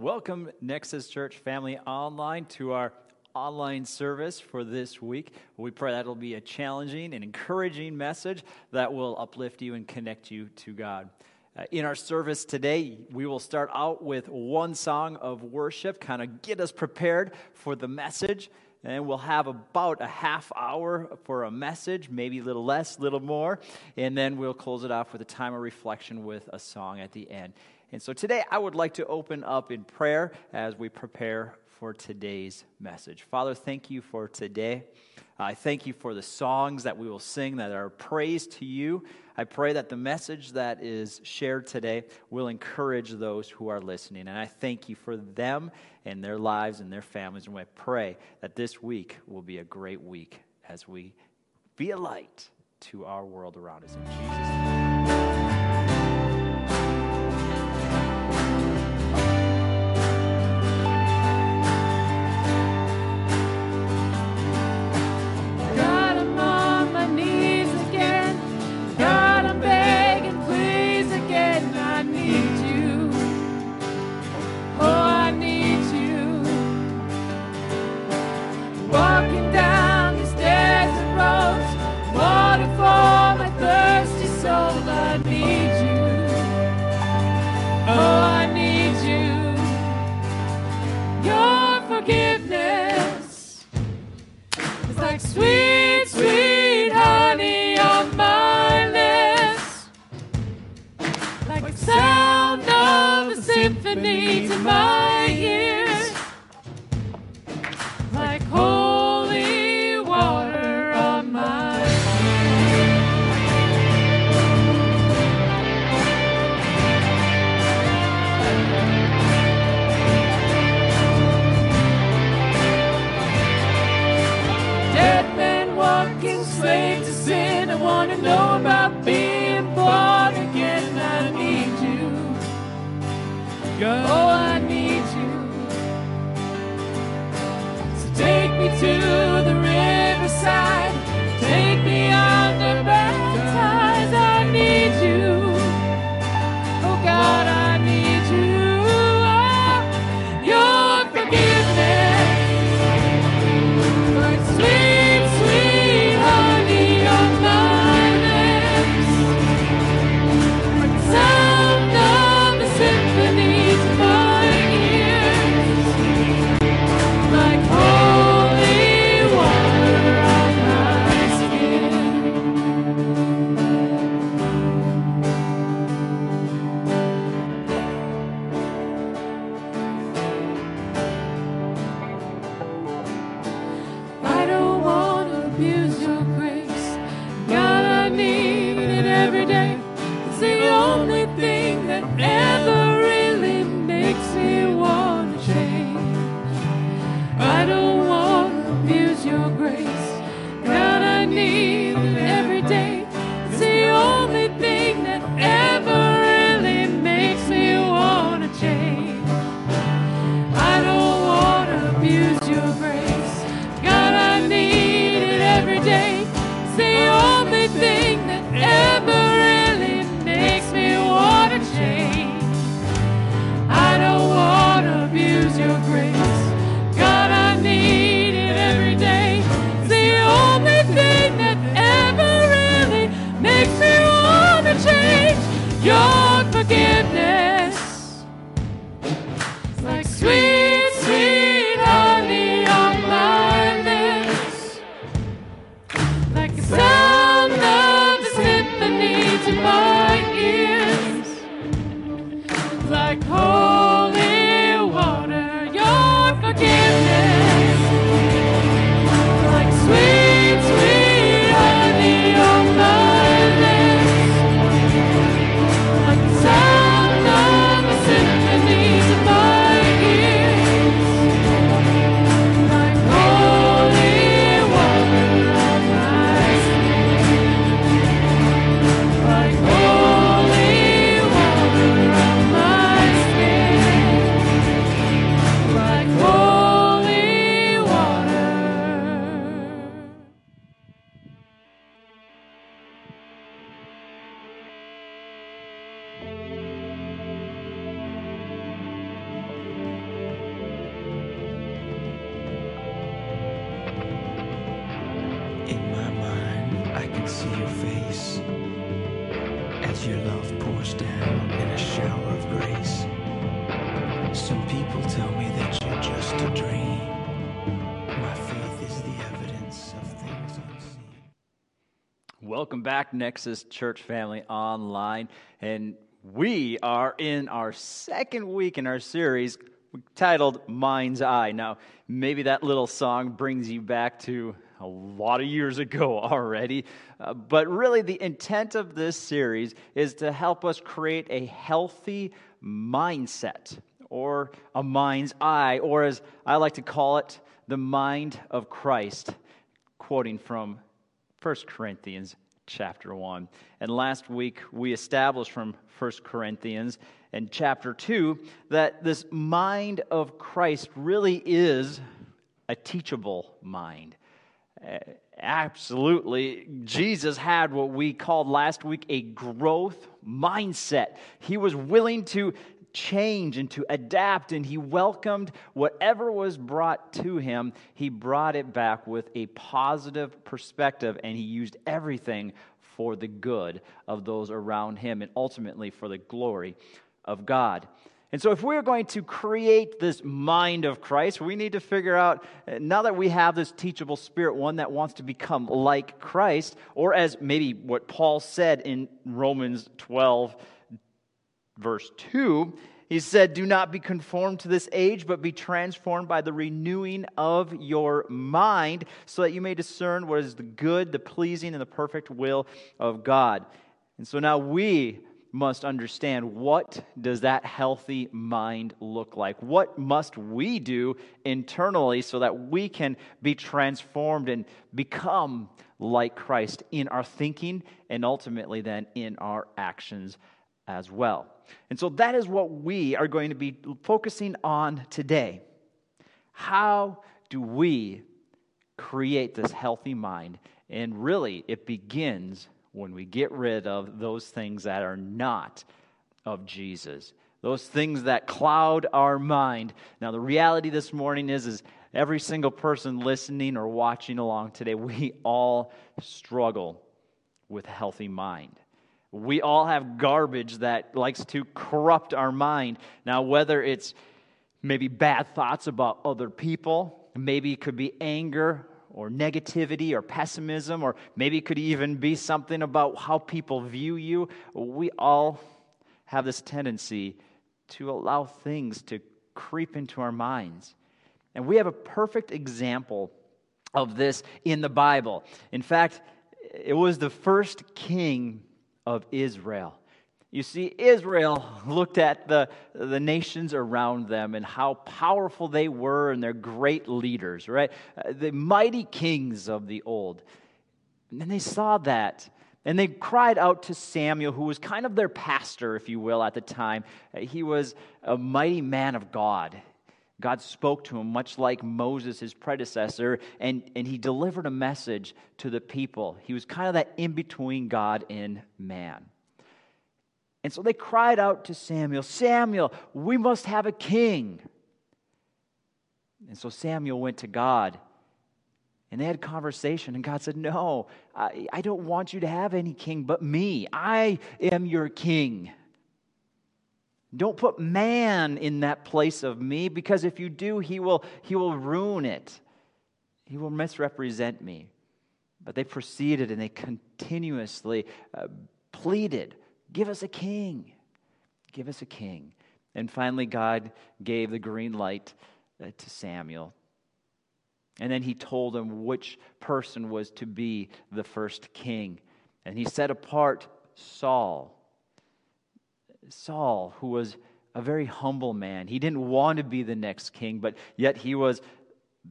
Welcome, Nexus Church family online, to our online service for this week. We pray that it'll be a challenging and encouraging message that will uplift you and connect you to God. Uh, in our service today, we will start out with one song of worship, kind of get us prepared for the message. And we'll have about a half hour for a message, maybe a little less, a little more. And then we'll close it off with a time of reflection with a song at the end. And so today I would like to open up in prayer as we prepare for today's message. Father, thank you for today. I thank you for the songs that we will sing that are praise to you. I pray that the message that is shared today will encourage those who are listening. And I thank you for them and their lives and their families. And I pray that this week will be a great week as we be a light to our world around us. In Jesus' name. Walking down Nexus Church Family Online. And we are in our second week in our series titled Mind's Eye. Now, maybe that little song brings you back to a lot of years ago already. Uh, but really, the intent of this series is to help us create a healthy mindset or a mind's eye, or as I like to call it, the mind of Christ, quoting from 1 Corinthians chapter 1. And last week we established from 1 Corinthians and chapter 2 that this mind of Christ really is a teachable mind. Absolutely. Jesus had what we called last week a growth mindset. He was willing to change and to adapt, and he welcomed whatever was brought to him. He brought it back with a positive perspective, and he used everything for the good of those around him and ultimately for the glory of God. And so, if we're going to create this mind of Christ, we need to figure out eh, now that we have this teachable spirit, one that wants to become like Christ, or as maybe what Paul said in Romans 12, verse 2, he said, Do not be conformed to this age, but be transformed by the renewing of your mind, so that you may discern what is the good, the pleasing, and the perfect will of God. And so now we must understand what does that healthy mind look like what must we do internally so that we can be transformed and become like christ in our thinking and ultimately then in our actions as well and so that is what we are going to be focusing on today how do we create this healthy mind and really it begins when we get rid of those things that are not of Jesus, those things that cloud our mind. Now, the reality this morning is, is every single person listening or watching along today, we all struggle with a healthy mind. We all have garbage that likes to corrupt our mind. Now, whether it's maybe bad thoughts about other people, maybe it could be anger or negativity or pessimism, or maybe it could even be something about how people view you. We all have this tendency to allow things to creep into our minds. And we have a perfect example of this in the Bible. In fact, it was the first king of Israel. You see, Israel looked at the, the nations around them and how powerful they were and their great leaders, right? Uh, the mighty kings of the old. And then they saw that. And they cried out to Samuel, who was kind of their pastor, if you will, at the time. Uh, he was a mighty man of God. God spoke to him, much like Moses, his predecessor, and, and he delivered a message to the people. He was kind of that in between God and man. And so they cried out to Samuel, Samuel, we must have a king. And so Samuel went to God and they had conversation, and God said, No, I, I don't want you to have any king but me. I am your king. Don't put man in that place of me because if you do, he will, he will ruin it. He will misrepresent me. But they proceeded and they continuously uh, pleaded Give us a king. Give us a king. And finally, God gave the green light uh, to Samuel. And then he told him which person was to be the first king. And he set apart Saul. Saul, who was a very humble man. He didn't want to be the next king, but yet he was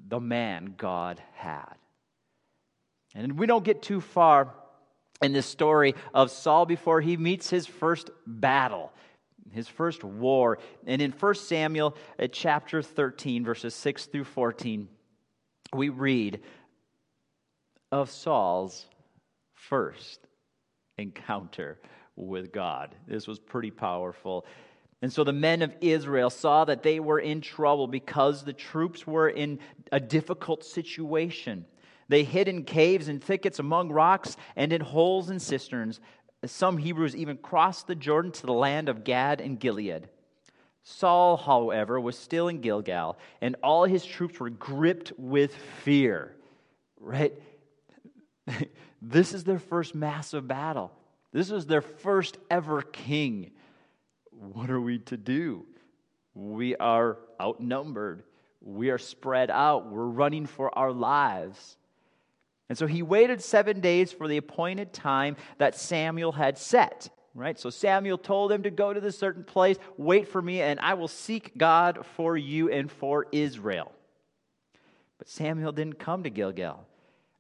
the man God had. And we don't get too far in this story of Saul before he meets his first battle, his first war. And in 1 Samuel uh, chapter 13, verses 6 through 14, we read of Saul's first encounter with God. This was pretty powerful. And so the men of Israel saw that they were in trouble because the troops were in a difficult situation. They hid in caves and thickets among rocks and in holes and cisterns. Some Hebrews even crossed the Jordan to the land of Gad and Gilead. Saul, however, was still in Gilgal, and all his troops were gripped with fear. Right? this is their first massive battle. This is their first ever king. What are we to do? We are outnumbered. We are spread out. We're running for our lives. And so he waited seven days for the appointed time that Samuel had set. Right? So Samuel told him to go to this certain place, wait for me, and I will seek God for you and for Israel. But Samuel didn't come to Gilgal,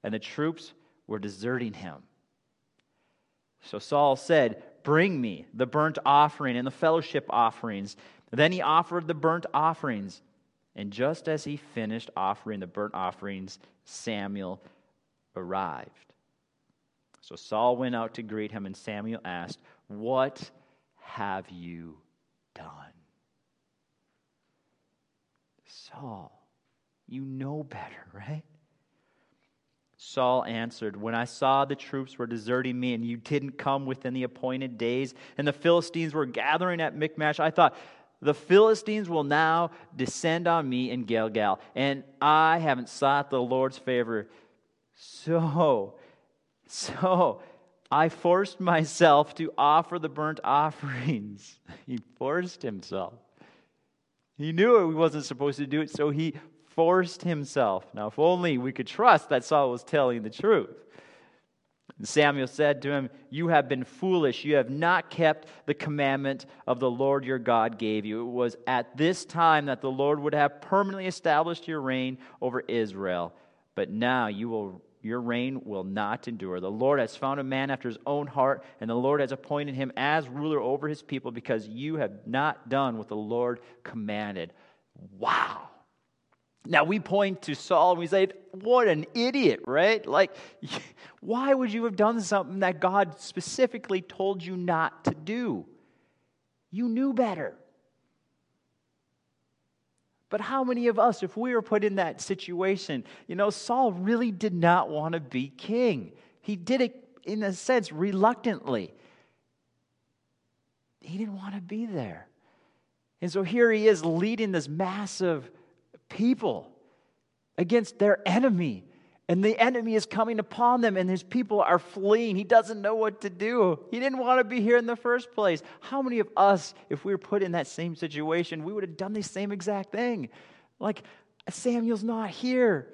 and the troops were deserting him. So Saul said, Bring me the burnt offering and the fellowship offerings. Then he offered the burnt offerings. And just as he finished offering the burnt offerings, Samuel arrived. So Saul went out to greet him, and Samuel asked, What have you done? Saul, you know better, right? Saul answered, When I saw the troops were deserting me and you didn't come within the appointed days, and the Philistines were gathering at Michmash, I thought, the Philistines will now descend on me in Gilgal, and I haven't sought the Lord's favor. So, so I forced myself to offer the burnt offerings. He forced himself. He knew he wasn't supposed to do it, so he forced himself. Now, if only we could trust that Saul was telling the truth. Samuel said to him, You have been foolish. You have not kept the commandment of the Lord your God gave you. It was at this time that the Lord would have permanently established your reign over Israel. But now you will your reign will not endure. The Lord has found a man after his own heart, and the Lord has appointed him as ruler over his people because you have not done what the Lord commanded. Wow. Now we point to Saul and we say, What an idiot, right? Like, why would you have done something that God specifically told you not to do? You knew better. But how many of us, if we were put in that situation, you know, Saul really did not want to be king. He did it, in a sense, reluctantly. He didn't want to be there. And so here he is leading this massive people against their enemy. And the enemy is coming upon them, and his people are fleeing. He doesn't know what to do. He didn't want to be here in the first place. How many of us, if we were put in that same situation, we would have done the same exact thing? Like, Samuel's not here.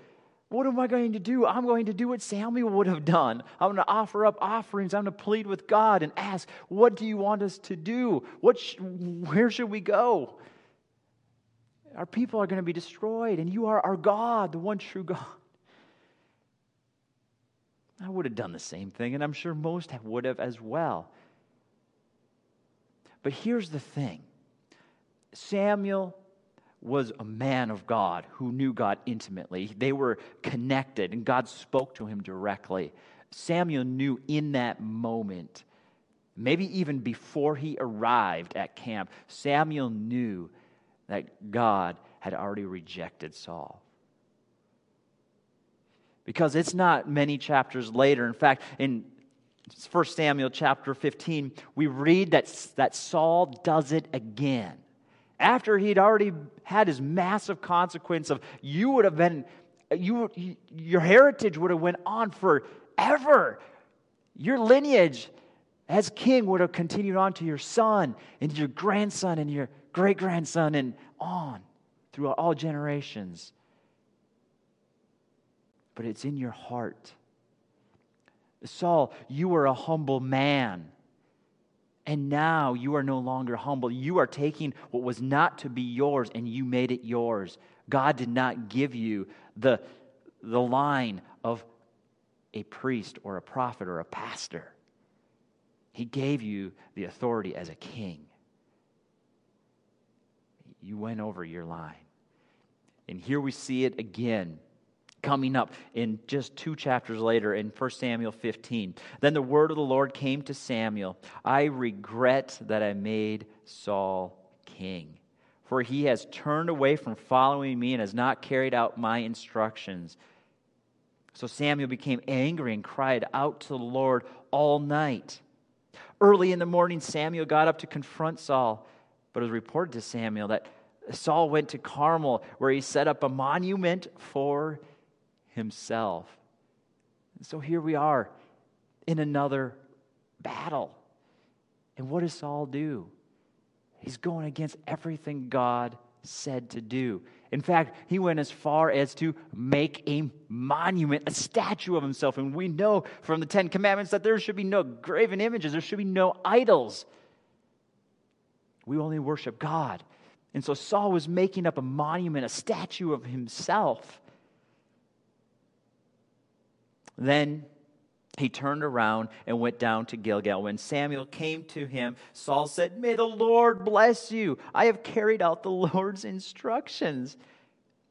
What am I going to do? I'm going to do what Samuel would have done. I'm going to offer up offerings. I'm going to plead with God and ask, What do you want us to do? What sh- where should we go? Our people are going to be destroyed, and you are our God, the one true God. I would have done the same thing, and I'm sure most would have as well. But here's the thing Samuel was a man of God who knew God intimately. They were connected, and God spoke to him directly. Samuel knew in that moment, maybe even before he arrived at camp, Samuel knew that God had already rejected Saul. Because it's not many chapters later. In fact, in 1 Samuel chapter 15, we read that, that Saul does it again. After he'd already had his massive consequence of you would have been, you, your heritage would have went on forever. Your lineage as king would have continued on to your son and your grandson and your great grandson, and on through all generations. But it's in your heart. Saul, you were a humble man. And now you are no longer humble. You are taking what was not to be yours and you made it yours. God did not give you the, the line of a priest or a prophet or a pastor, He gave you the authority as a king you went over your line. And here we see it again coming up in just two chapters later in 1 Samuel 15. Then the word of the Lord came to Samuel I regret that I made Saul king, for he has turned away from following me and has not carried out my instructions. So Samuel became angry and cried out to the Lord all night. Early in the morning, Samuel got up to confront Saul, but it was reported to Samuel that Saul went to Carmel, where he set up a monument for himself. So here we are in another battle. And what does Saul do? He's going against everything God said to do. In fact, he went as far as to make a monument, a statue of himself. And we know from the Ten Commandments that there should be no graven images, there should be no idols. We only worship God. And so Saul was making up a monument, a statue of himself. Then he turned around and went down to Gilgal. When Samuel came to him, Saul said, May the Lord bless you. I have carried out the Lord's instructions.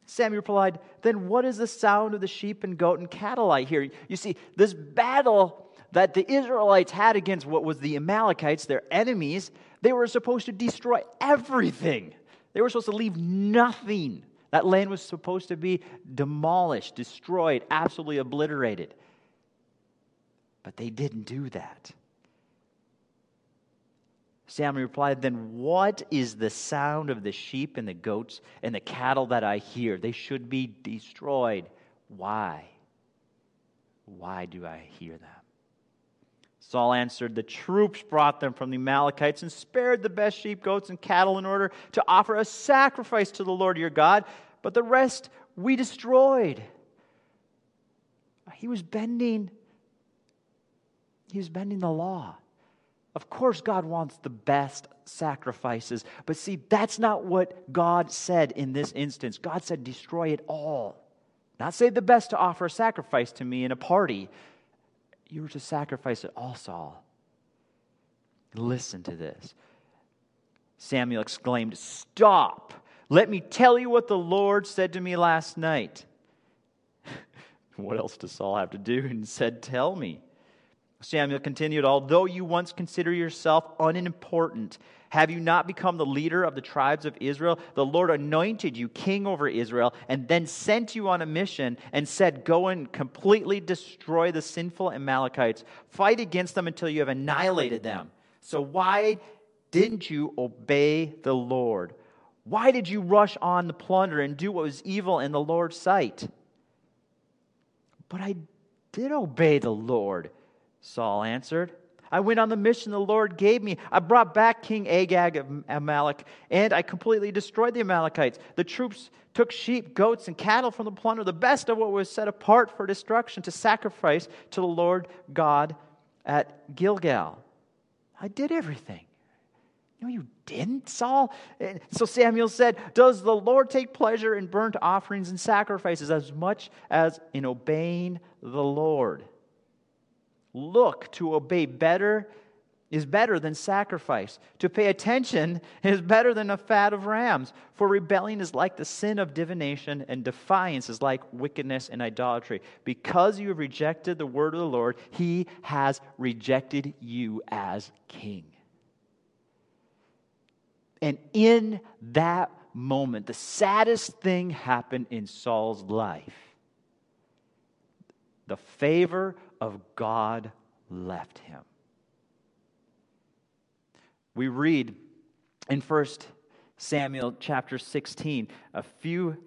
Samuel replied, Then what is the sound of the sheep and goat and cattle I hear? You see, this battle that the Israelites had against what was the Amalekites, their enemies, they were supposed to destroy everything. They were supposed to leave nothing. That land was supposed to be demolished, destroyed, absolutely obliterated. But they didn't do that. Samuel replied, Then what is the sound of the sheep and the goats and the cattle that I hear? They should be destroyed. Why? Why do I hear them? Saul answered, The troops brought them from the Amalekites and spared the best sheep, goats, and cattle in order to offer a sacrifice to the Lord your God, but the rest we destroyed. He was bending he was bending the law. Of course, God wants the best sacrifices, but see, that's not what God said in this instance. God said, destroy it all. Not save the best to offer a sacrifice to me in a party. You were to sacrifice it all, Saul. Listen to this. Samuel exclaimed, Stop! Let me tell you what the Lord said to me last night. what else does Saul have to do? And said, Tell me. Samuel continued, Although you once consider yourself unimportant, have you not become the leader of the tribes of Israel? The Lord anointed you king over Israel and then sent you on a mission and said, Go and completely destroy the sinful Amalekites. Fight against them until you have annihilated them. So why didn't you obey the Lord? Why did you rush on the plunder and do what was evil in the Lord's sight? But I did obey the Lord Saul answered. I went on the mission the Lord gave me. I brought back King Agag of Amalek, and I completely destroyed the Amalekites. The troops took sheep, goats, and cattle from the plunder, the best of what was set apart for destruction, to sacrifice to the Lord God at Gilgal. I did everything. No, you didn't, Saul. So Samuel said, Does the Lord take pleasure in burnt offerings and sacrifices as much as in obeying the Lord? Look to obey better is better than sacrifice. To pay attention is better than a fat of rams. For rebellion is like the sin of divination, and defiance is like wickedness and idolatry. Because you have rejected the word of the Lord, he has rejected you as king. And in that moment, the saddest thing happened in Saul's life. The favor of God left him. We read in 1 Samuel chapter 16 a few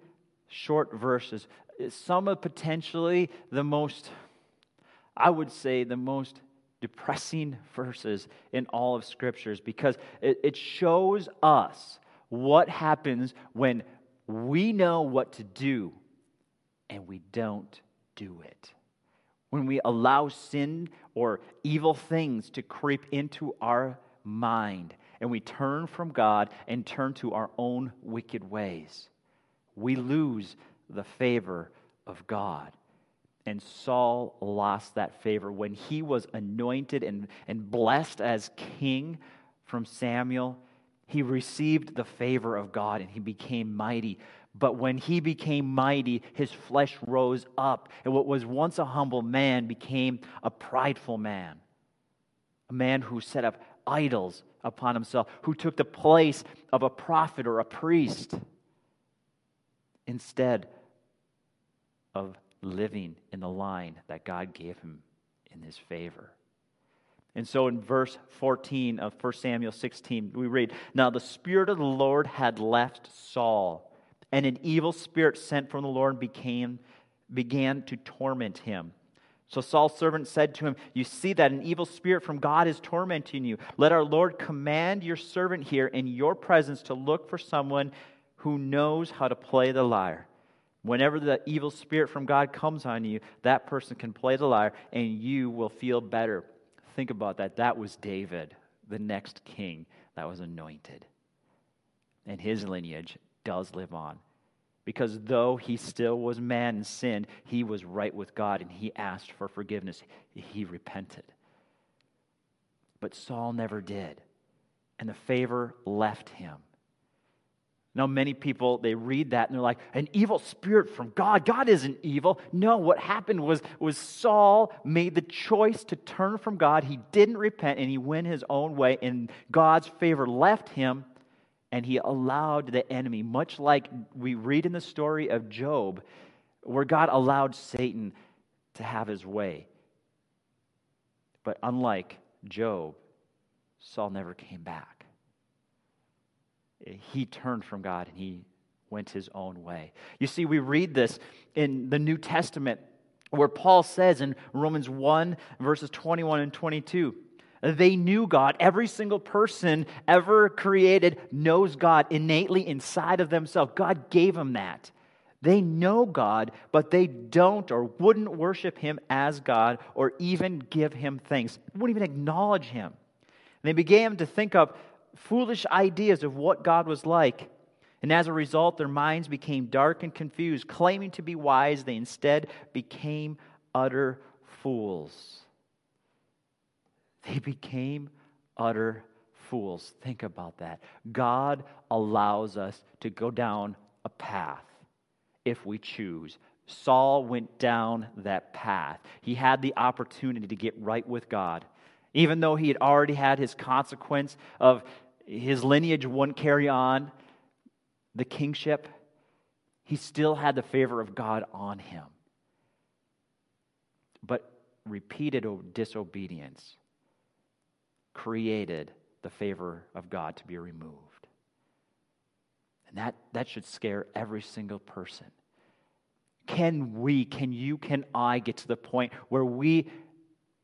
short verses, some of potentially the most, I would say, the most depressing verses in all of scriptures because it, it shows us what happens when we know what to do and we don't do it when we allow sin or evil things to creep into our mind and we turn from God and turn to our own wicked ways, we lose the favor of God. And Saul lost that favor when he was anointed and, and blessed as king from Samuel. He received the favor of God and he became mighty. But when he became mighty, his flesh rose up, and what was once a humble man became a prideful man. A man who set up idols upon himself, who took the place of a prophet or a priest instead of living in the line that God gave him in his favor. And so in verse 14 of 1 Samuel 16, we read Now the Spirit of the Lord had left Saul, and an evil spirit sent from the Lord became, began to torment him. So Saul's servant said to him, You see that an evil spirit from God is tormenting you. Let our Lord command your servant here in your presence to look for someone who knows how to play the lyre. Whenever the evil spirit from God comes on you, that person can play the lyre and you will feel better. Think about that. That was David, the next king that was anointed. And his lineage does live on. Because though he still was man and sinned, he was right with God and he asked for forgiveness. He repented. But Saul never did. And the favor left him. Now, many people, they read that and they're like, an evil spirit from God. God isn't evil. No, what happened was, was Saul made the choice to turn from God. He didn't repent and he went his own way, and God's favor left him, and he allowed the enemy, much like we read in the story of Job, where God allowed Satan to have his way. But unlike Job, Saul never came back he turned from God and he went his own way. You see, we read this in the New Testament where Paul says in Romans 1, verses 21 and 22, they knew God. Every single person ever created knows God innately inside of themselves. God gave them that. They know God, but they don't or wouldn't worship Him as God or even give Him thanks, wouldn't even acknowledge Him. And they began to think up foolish ideas of what God was like. And as a result, their minds became dark and confused. Claiming to be wise, they instead became utter fools. They became utter fools. Think about that. God allows us to go down a path if we choose. Saul went down that path. He had the opportunity to get right with God. Even though he had already had his consequence of his lineage wouldn't carry on the kingship, he still had the favor of God on him. But repeated disobedience created the favor of God to be removed. And that, that should scare every single person. Can we, can you, can I get to the point where we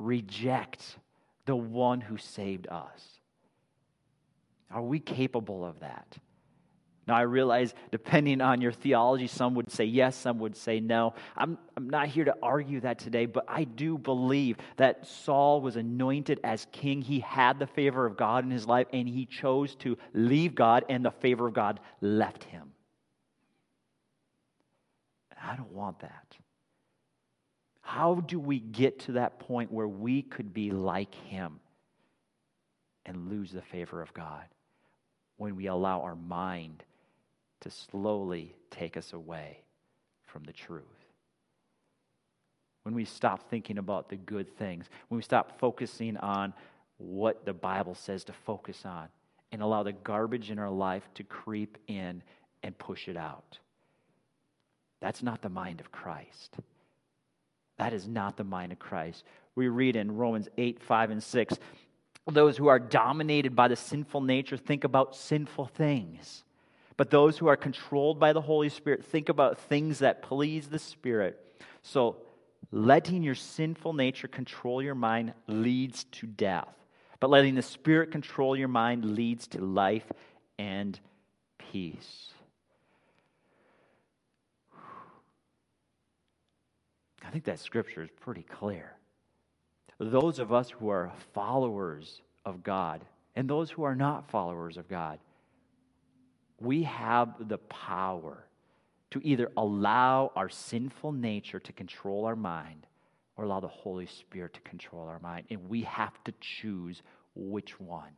reject the one who saved us? Are we capable of that? Now, I realize, depending on your theology, some would say yes, some would say no. I'm, I'm not here to argue that today, but I do believe that Saul was anointed as king. He had the favor of God in his life, and he chose to leave God, and the favor of God left him. I don't want that. How do we get to that point where we could be like him and lose the favor of God? when we allow our mind to slowly take us away from the truth. When we stop thinking about the good things, when we stop focusing on what the Bible says to focus on, and allow the garbage in our life to creep in and push it out. That's not the mind of Christ. That is not the mind of Christ. We read in Romans 8, 5, and 6 those who are dominated by the sinful nature think about sinful things. But those who are controlled by the Holy Spirit think about things that please the Spirit. So, letting your sinful nature control your mind leads to death. But letting the Spirit control your mind leads to life and peace. I think that scripture is pretty clear those of us who are followers of God and those who are not followers of God, we have the power to either allow our sinful nature to control our mind or allow the Holy Spirit to control our mind. And we have to choose which one.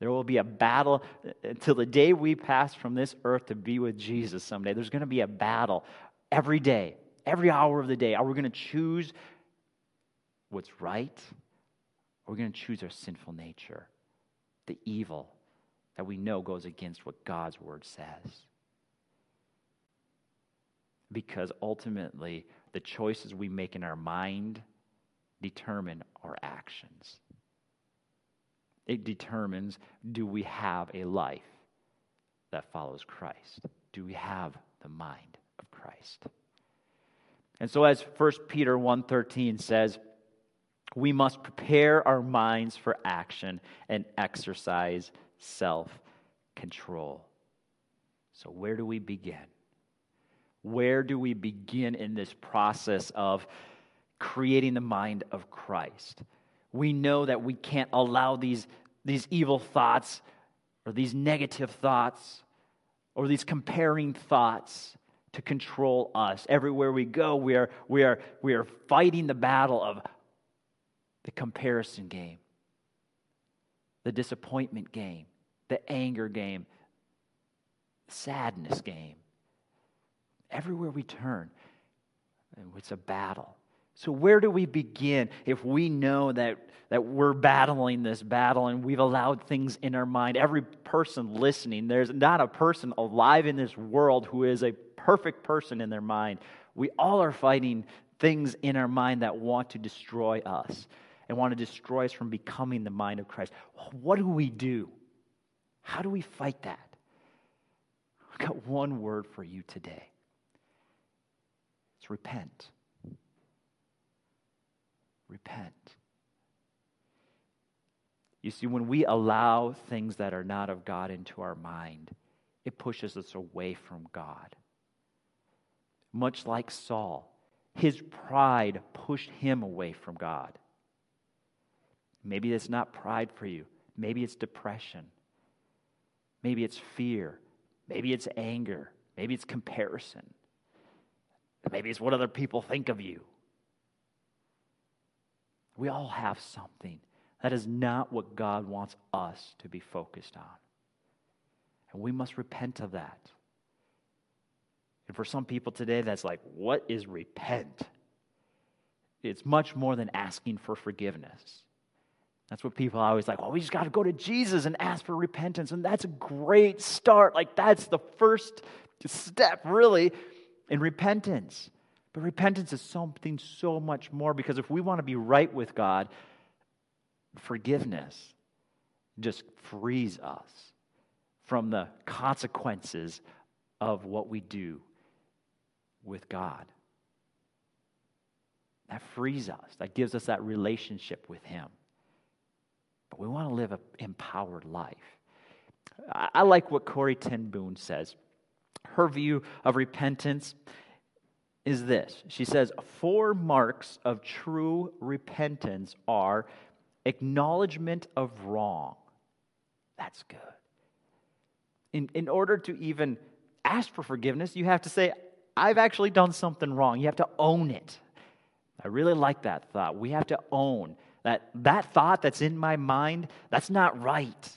There will be a battle uh, until the day we pass from this earth to be with Jesus someday. There's going to be a battle every day, every hour of the day. Are we going to choose what's right, or we're going to choose our sinful nature, the evil that we know goes against what God's word says. Because ultimately, the choices we make in our mind determine our actions. It determines do we have a life that follows Christ? Do we have the mind of Christ? And so as 1 Peter 1:13 says, we must prepare our minds for action and exercise self-control. So where do we begin? Where do we begin in this process of creating the mind of Christ? We know that we can't allow these, these evil thoughts or these negative thoughts or these comparing thoughts to control us. Everywhere we go, we are, we are, we are fighting the battle of the comparison game, the disappointment game, the anger game, sadness game. Everywhere we turn, it's a battle. So, where do we begin if we know that, that we're battling this battle and we've allowed things in our mind? Every person listening, there's not a person alive in this world who is a perfect person in their mind. We all are fighting things in our mind that want to destroy us and want to destroy us from becoming the mind of Christ. What do we do? How do we fight that? I've got one word for you today it's repent repent. You see, when we allow things that are not of God into our mind, it pushes us away from God. Much like Saul, his pride pushed him away from God. Maybe it's not pride for you, maybe it's depression, maybe it's fear, maybe it's anger, maybe it's comparison, maybe it's what other people think of you. We all have something. That is not what God wants us to be focused on. And we must repent of that. And for some people today, that's like, what is repent? It's much more than asking for forgiveness. That's what people are always like, well, we just got to go to Jesus and ask for repentance. And that's a great start. Like, that's the first step, really, in repentance. But repentance is something so much more because if we want to be right with God, forgiveness just frees us from the consequences of what we do with God. That frees us, that gives us that relationship with Him. But we want to live an empowered life. I like what Corrie ten Boom says. Her view of repentance is this She says, Four marks of true repentance are acknowledgement of wrong. That's good. In, in order to even ask for forgiveness, you have to say, I've actually done something wrong. You have to own it. I really like that thought. We have to own that that thought that's in my mind, that's not right.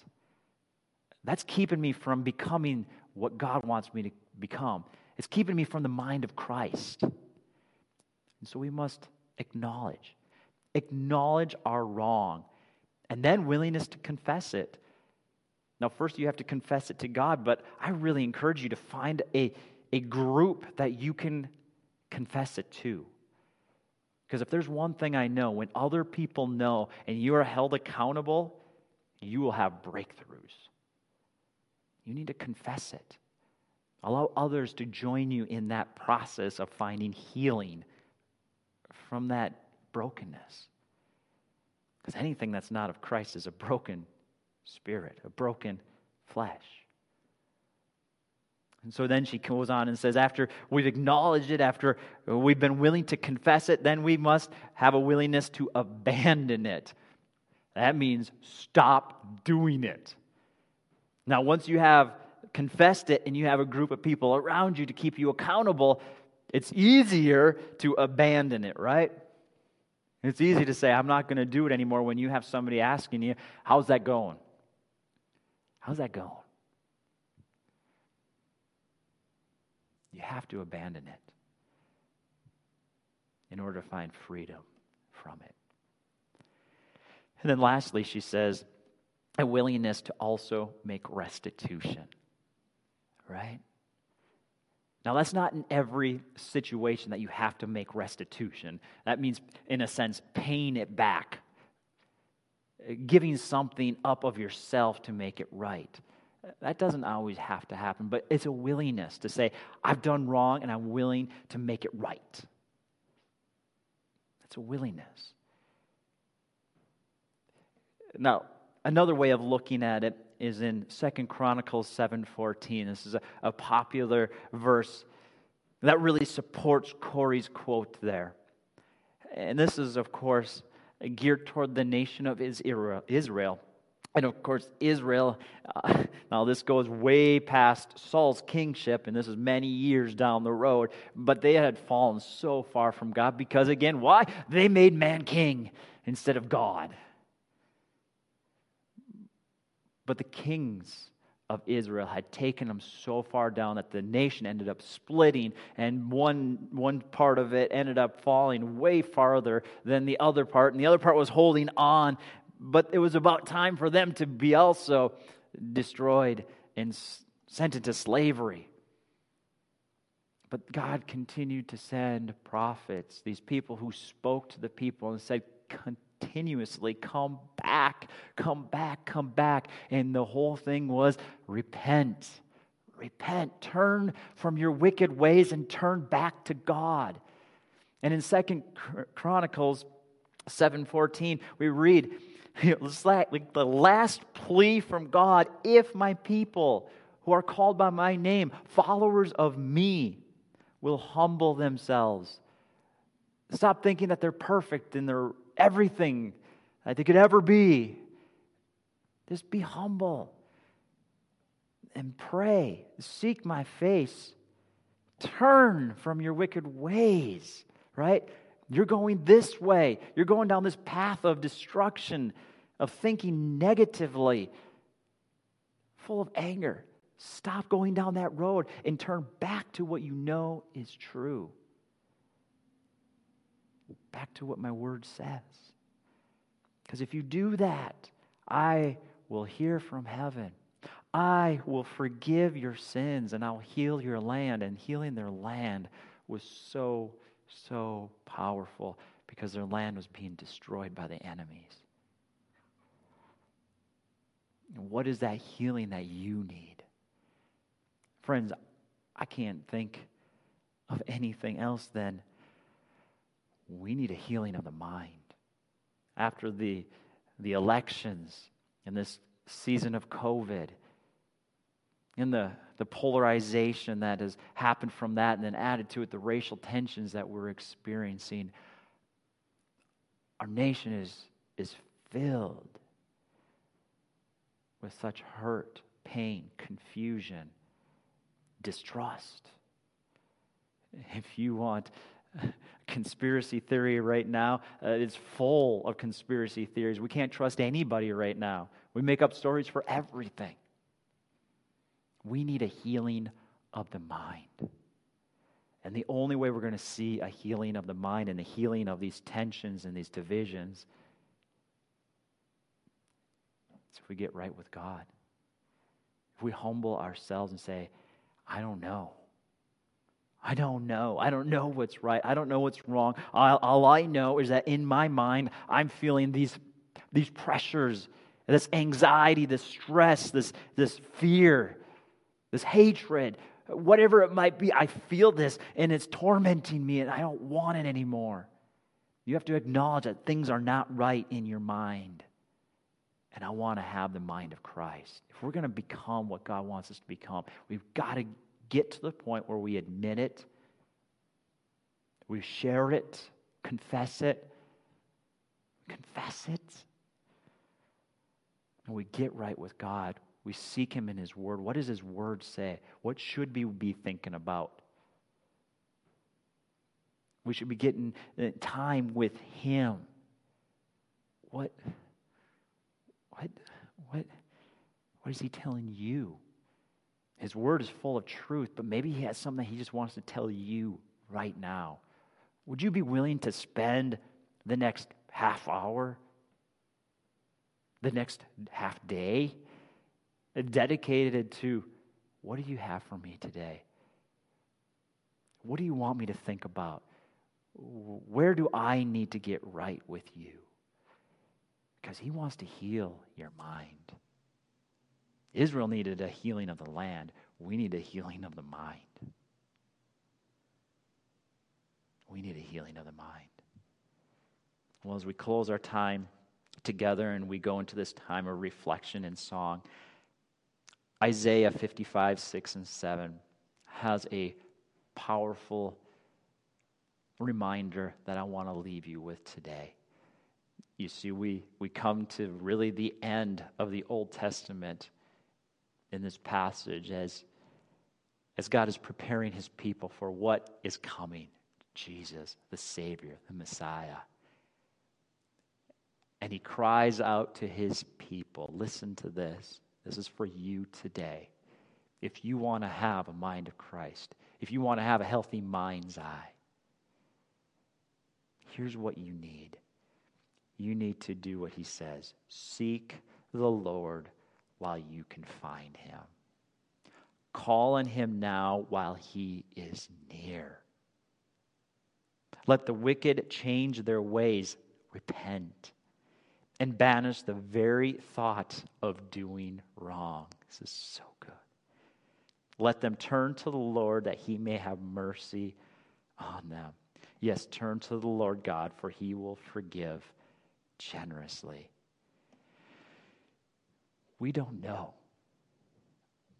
That's keeping me from becoming what God wants me to become. It's keeping me from the mind of Christ. And so we must acknowledge, acknowledge our wrong, and then willingness to confess it. Now, first, you have to confess it to God, but I really encourage you to find a, a group that you can confess it to. Because if there's one thing I know, when other people know and you are held accountable, you will have breakthroughs. You need to confess it. Allow others to join you in that process of finding healing from that brokenness. Because anything that's not of Christ is a broken spirit, a broken flesh. And so then she goes on and says, after we've acknowledged it, after we've been willing to confess it, then we must have a willingness to abandon it. That means stop doing it. Now, once you have confessed it and you have a group of people around you to keep you accountable, it's easier to abandon it, right? It's easy to say, I'm not going to do it anymore when you have somebody asking you, How's that going? How's that going? You have to abandon it in order to find freedom from it. And then lastly, she says, a willingness to also make restitution right? Now, that's not in every situation that you have to make restitution. That means, in a sense, paying it back, giving something up of yourself to make it right. That doesn't always have to happen, but it's a willingness to say, I've done wrong and I'm willing to make it right. That's a willingness. Now, another way of looking at it is in Second Chronicles 7:14. This is a, a popular verse that really supports Corrie's quote there. And this is, of course, geared toward the nation of Israel. And of course, Israel, uh, now this goes way past Saul's kingship, and this is many years down the road, but they had fallen so far from God because, again, why? They made man king instead of God. But the kings of Israel had taken them so far down that the nation ended up splitting, and one, one part of it ended up falling way farther than the other part, and the other part was holding on. But it was about time for them to be also destroyed and sent into slavery. But God continued to send prophets, these people who spoke to the people and said, continuously come back, come back, come back. And the whole thing was repent, repent, turn from your wicked ways and turn back to God. And in Second Chronicles 7:14, we read, it's like the last plea from God if my people who are called by my name, followers of me, will humble themselves. Stop thinking that they're perfect and they're everything that they could ever be. Just be humble and pray. Seek my face. Turn from your wicked ways, right? You're going this way. You're going down this path of destruction, of thinking negatively, full of anger. Stop going down that road and turn back to what you know is true back to what my word says. Because if you do that, I will hear from heaven. I will forgive your sins and I'll heal your land. And healing their land was so, so powerful because their land was being destroyed by the enemies. And what is that healing that you need? Friends, I can't think of anything else than we need a healing of the mind. After the, the elections in this season of COVID, in the, the polarization that has happened from that, and then added to it the racial tensions that we're experiencing, our nation is, is filled with such hurt, pain, confusion, distrust. If you want conspiracy theory right now. Uh, it's full of conspiracy theories. We can't trust anybody right now. We make up stories for everything. We need a healing of the mind. And the only way we're going to see a healing of the mind and the healing of these tensions and these divisions is if we get right with God. If we humble ourselves and say, I don't know. I don't know. I don't know what's right. I don't know what's wrong. All, all, I know is that in my mind, I'm feeling these, these pressures, this anxiety, this stress, this, this fear, this hatred, whatever it might be. I feel this and it's tormenting me and I don't want it anymore. You have to acknowledge that things are not right in your mind. And I want to have the mind of Christ. If we're going to become what God wants us to become, we've got to get to the point where we admit it, we share it, confess it, confess it, and we get right with God. We seek Him in His Word. What does His Word say? What should we be thinking about? We should be getting uh, time with Him. What, what, what, what is He telling you? His word is full of truth, but maybe he has something he just wants to tell you right now. Would you be willing to spend the next half hour, the next half day, dedicated to what do you have for me today? What do you want me to think about? Where do I need to get right with you? Because He wants to heal your mind. Israel needed a healing of the land. We need a healing of the mind. We need a healing of the mind. Well, as we close our time together and we go into this time of reflection and song, Isaiah 55, 6, and 7 has a powerful reminder that I want to leave you with today. You see, we, we come to really the end of the Old Testament in this passage as, as God is preparing his people for what is coming Jesus, the Savior, the Messiah. And he cries out to his people listen to this. This is for you today. If you want to have a mind of Christ, if you want to have a healthy mind's eye, here's what you need. You need to do what he says seek the Lord while you can find him. Call on him now while he is near. Let the wicked change their ways, repent, and banish the very thought of doing wrong. This is so good. Let them turn to the Lord that he may have mercy on them. Yes, turn to the Lord God, for he will forgive generously. We don't know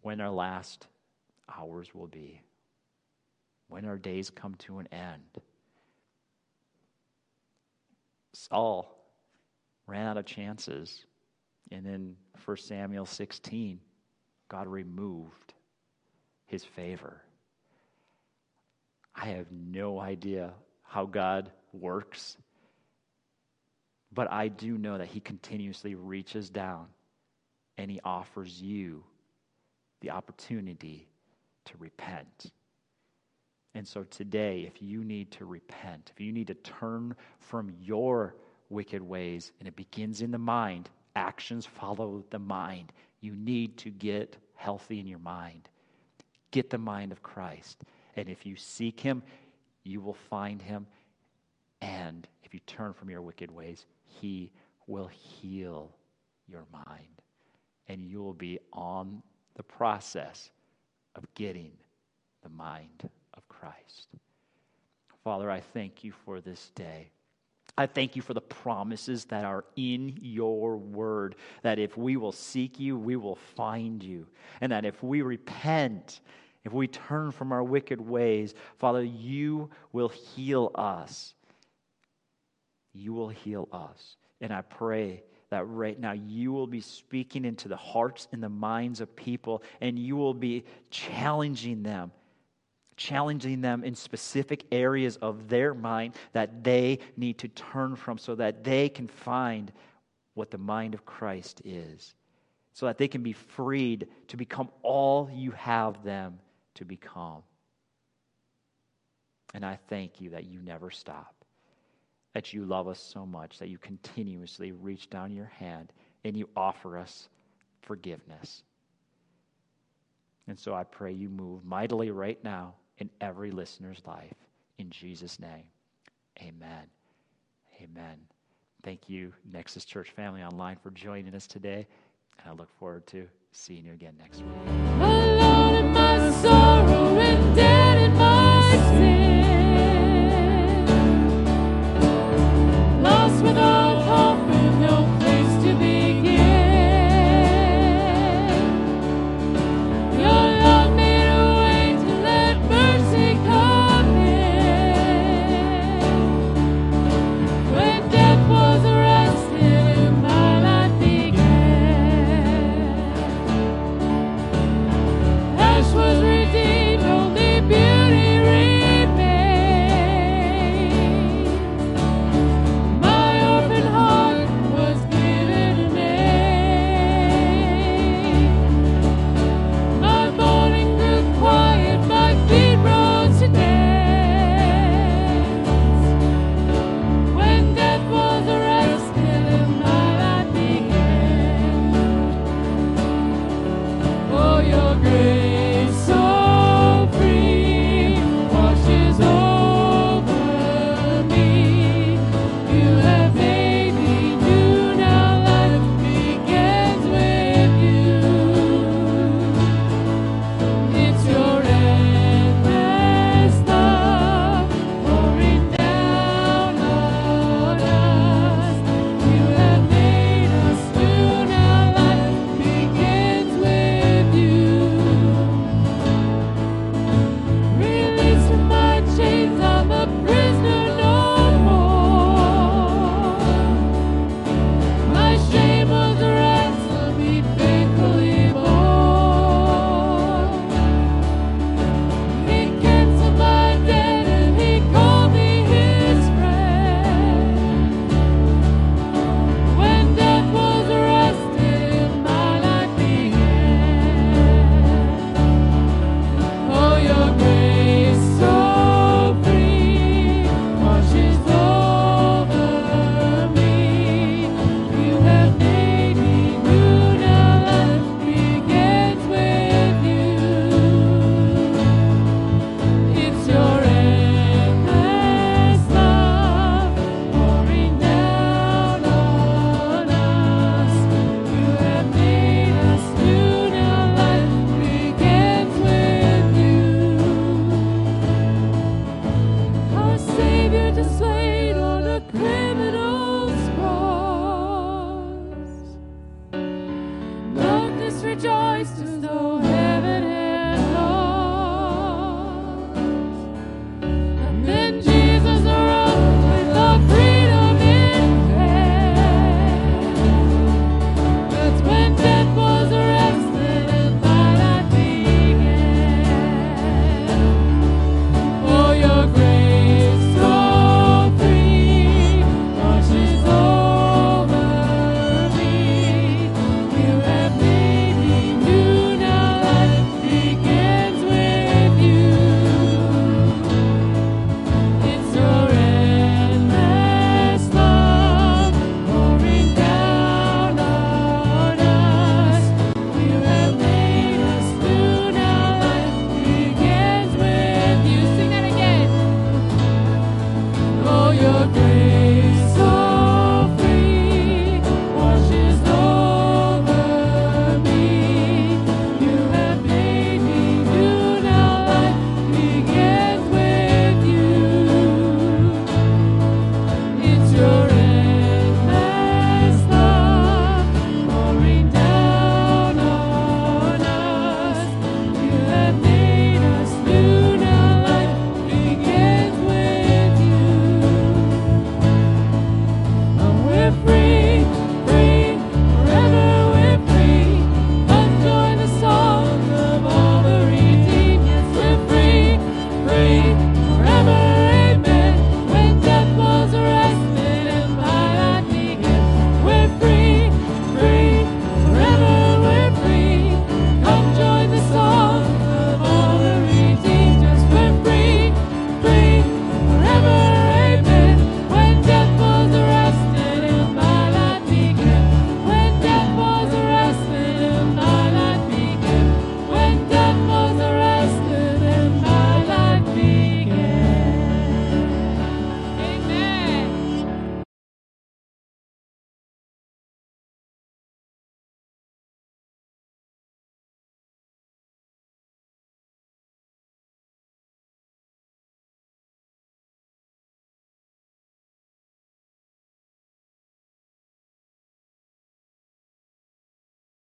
when our last hours will be, when our days come to an end. Saul ran out of chances, and then 1 Samuel 16, God removed his favor. I have no idea how God works, but I do know that he continuously reaches down and he offers you the opportunity to repent. And so today, if you need to repent, if you need to turn from your wicked ways, and it begins in the mind, actions follow the mind. You need to get healthy in your mind. Get the mind of Christ. And if you seek him, you will find him. And if you turn from your wicked ways, he will heal your mind and you will be on the process of getting the mind of Christ. Father, I thank you for this day. I thank you for the promises that are in your word. That if we will seek you, we will find you. And that if we repent, if we turn from our wicked ways, Father, you will heal us. You will heal us. And I pray that right now you will be speaking into the hearts and the minds of people, and you will be challenging them, challenging them in specific areas of their mind that they need to turn from so that they can find what the mind of Christ is, so that they can be freed to become all you have them to become. And I thank you that you never stop that you love us so much that you continuously reach down your hand and you offer us forgiveness. And so I pray you move mightily right now in every listener's life. In Jesus' name, amen. Amen. Thank you, Nexus Church family online, for joining us today. And I look forward to seeing you again next week.